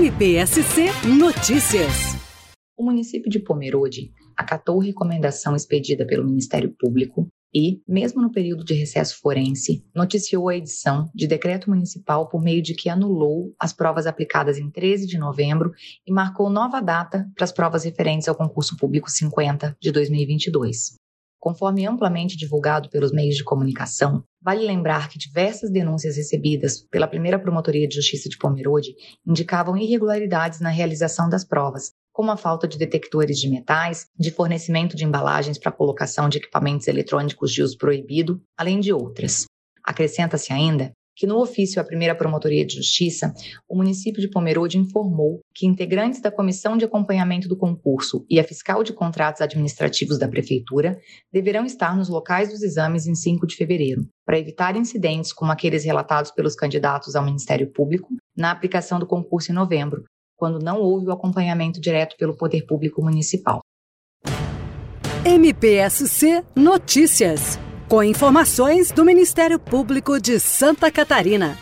MPSC Notícias. O município de Pomerode acatou recomendação expedida pelo Ministério Público e, mesmo no período de recesso forense, noticiou a edição de decreto municipal por meio de que anulou as provas aplicadas em 13 de novembro e marcou nova data para as provas referentes ao concurso público 50 de 2022. Conforme amplamente divulgado pelos meios de comunicação, vale lembrar que diversas denúncias recebidas pela primeira Promotoria de Justiça de Pomerode indicavam irregularidades na realização das provas, como a falta de detectores de metais, de fornecimento de embalagens para colocação de equipamentos eletrônicos de uso proibido, além de outras. Acrescenta-se ainda que no ofício à primeira Promotoria de Justiça, o município de Pomerode informou que integrantes da Comissão de Acompanhamento do Concurso e a fiscal de contratos administrativos da Prefeitura deverão estar nos locais dos exames em 5 de fevereiro, para evitar incidentes como aqueles relatados pelos candidatos ao Ministério Público na aplicação do concurso em novembro, quando não houve o acompanhamento direto pelo Poder Público Municipal. MPSC Notícias com informações do Ministério Público de Santa Catarina.